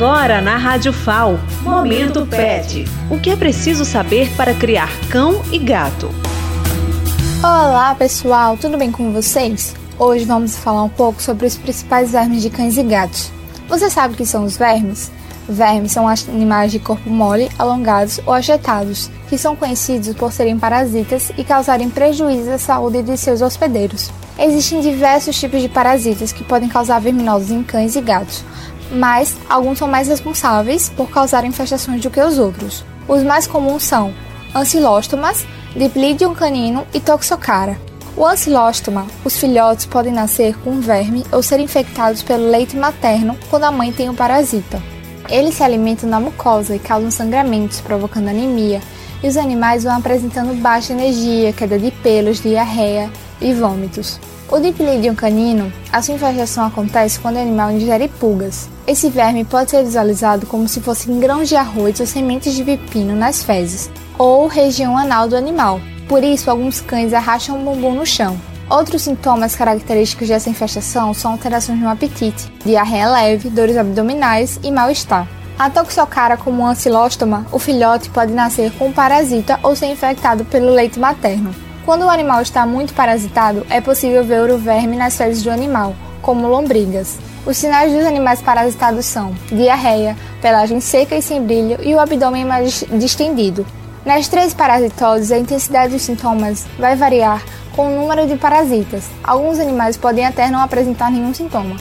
Agora na Rádio FAO, Momento Pet. O que é preciso saber para criar cão e gato? Olá pessoal, tudo bem com vocês? Hoje vamos falar um pouco sobre os principais vermes de cães e gatos. Você sabe o que são os vermes? Vermes são animais de corpo mole, alongados ou ajetados, que são conhecidos por serem parasitas e causarem prejuízo à saúde de seus hospedeiros. Existem diversos tipos de parasitas que podem causar verminoses em cães e gatos, mas alguns são mais responsáveis por causar infestações do que os outros. Os mais comuns são ancilóstomas, Diplidium canino e Toxocara. O ancilóstoma, os filhotes podem nascer com verme ou ser infectados pelo leite materno quando a mãe tem o parasita. Eles se alimentam na mucosa e causam sangramentos, provocando anemia, e os animais vão apresentando baixa energia, queda de pelos, diarreia e vômitos. O Dipilidium canino, a sua infestação acontece quando o animal ingere pulgas. Esse verme pode ser visualizado como se fossem grãos de arroz ou sementes de pepino nas fezes, ou região anal do animal. Por isso, alguns cães arrastam o bumbum no chão. Outros sintomas característicos dessa infestação são alterações no apetite, diarreia leve, dores abdominais e mal-estar. A toxocara como ancilóstoma, o filhote pode nascer com um parasita ou ser infectado pelo leite materno. Quando o animal está muito parasitado, é possível ver o verme nas fezes do animal, como lombrigas. Os sinais dos animais parasitados são diarreia, pelagem seca e sem brilho e o abdômen mais distendido. Nas três parasitoses, a intensidade dos sintomas vai variar com o número de parasitas. Alguns animais podem até não apresentar nenhum sintoma.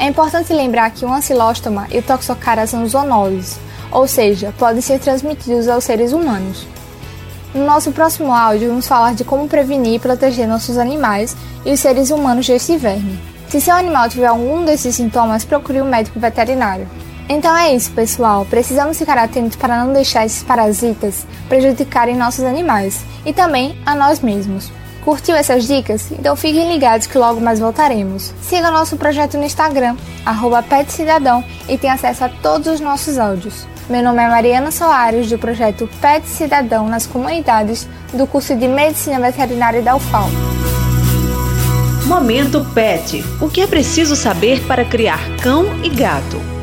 É importante lembrar que o ancilóstoma e o toxocara são zoonoses, ou seja, podem ser transmitidos aos seres humanos. No nosso próximo áudio, vamos falar de como prevenir e proteger nossos animais e os seres humanos deste verme. Se seu animal tiver algum desses sintomas, procure um médico veterinário. Então é isso, pessoal. Precisamos ficar atentos para não deixar esses parasitas prejudicarem nossos animais e também a nós mesmos. Curtiu essas dicas? Então fiquem ligados que logo mais voltaremos. Siga nosso projeto no Instagram, PetCidadão, e tenha acesso a todos os nossos áudios. Meu nome é Mariana Soares, do projeto Pet Cidadão nas comunidades do curso de Medicina Veterinária da UFAL. Momento Pet. O que é preciso saber para criar cão e gato?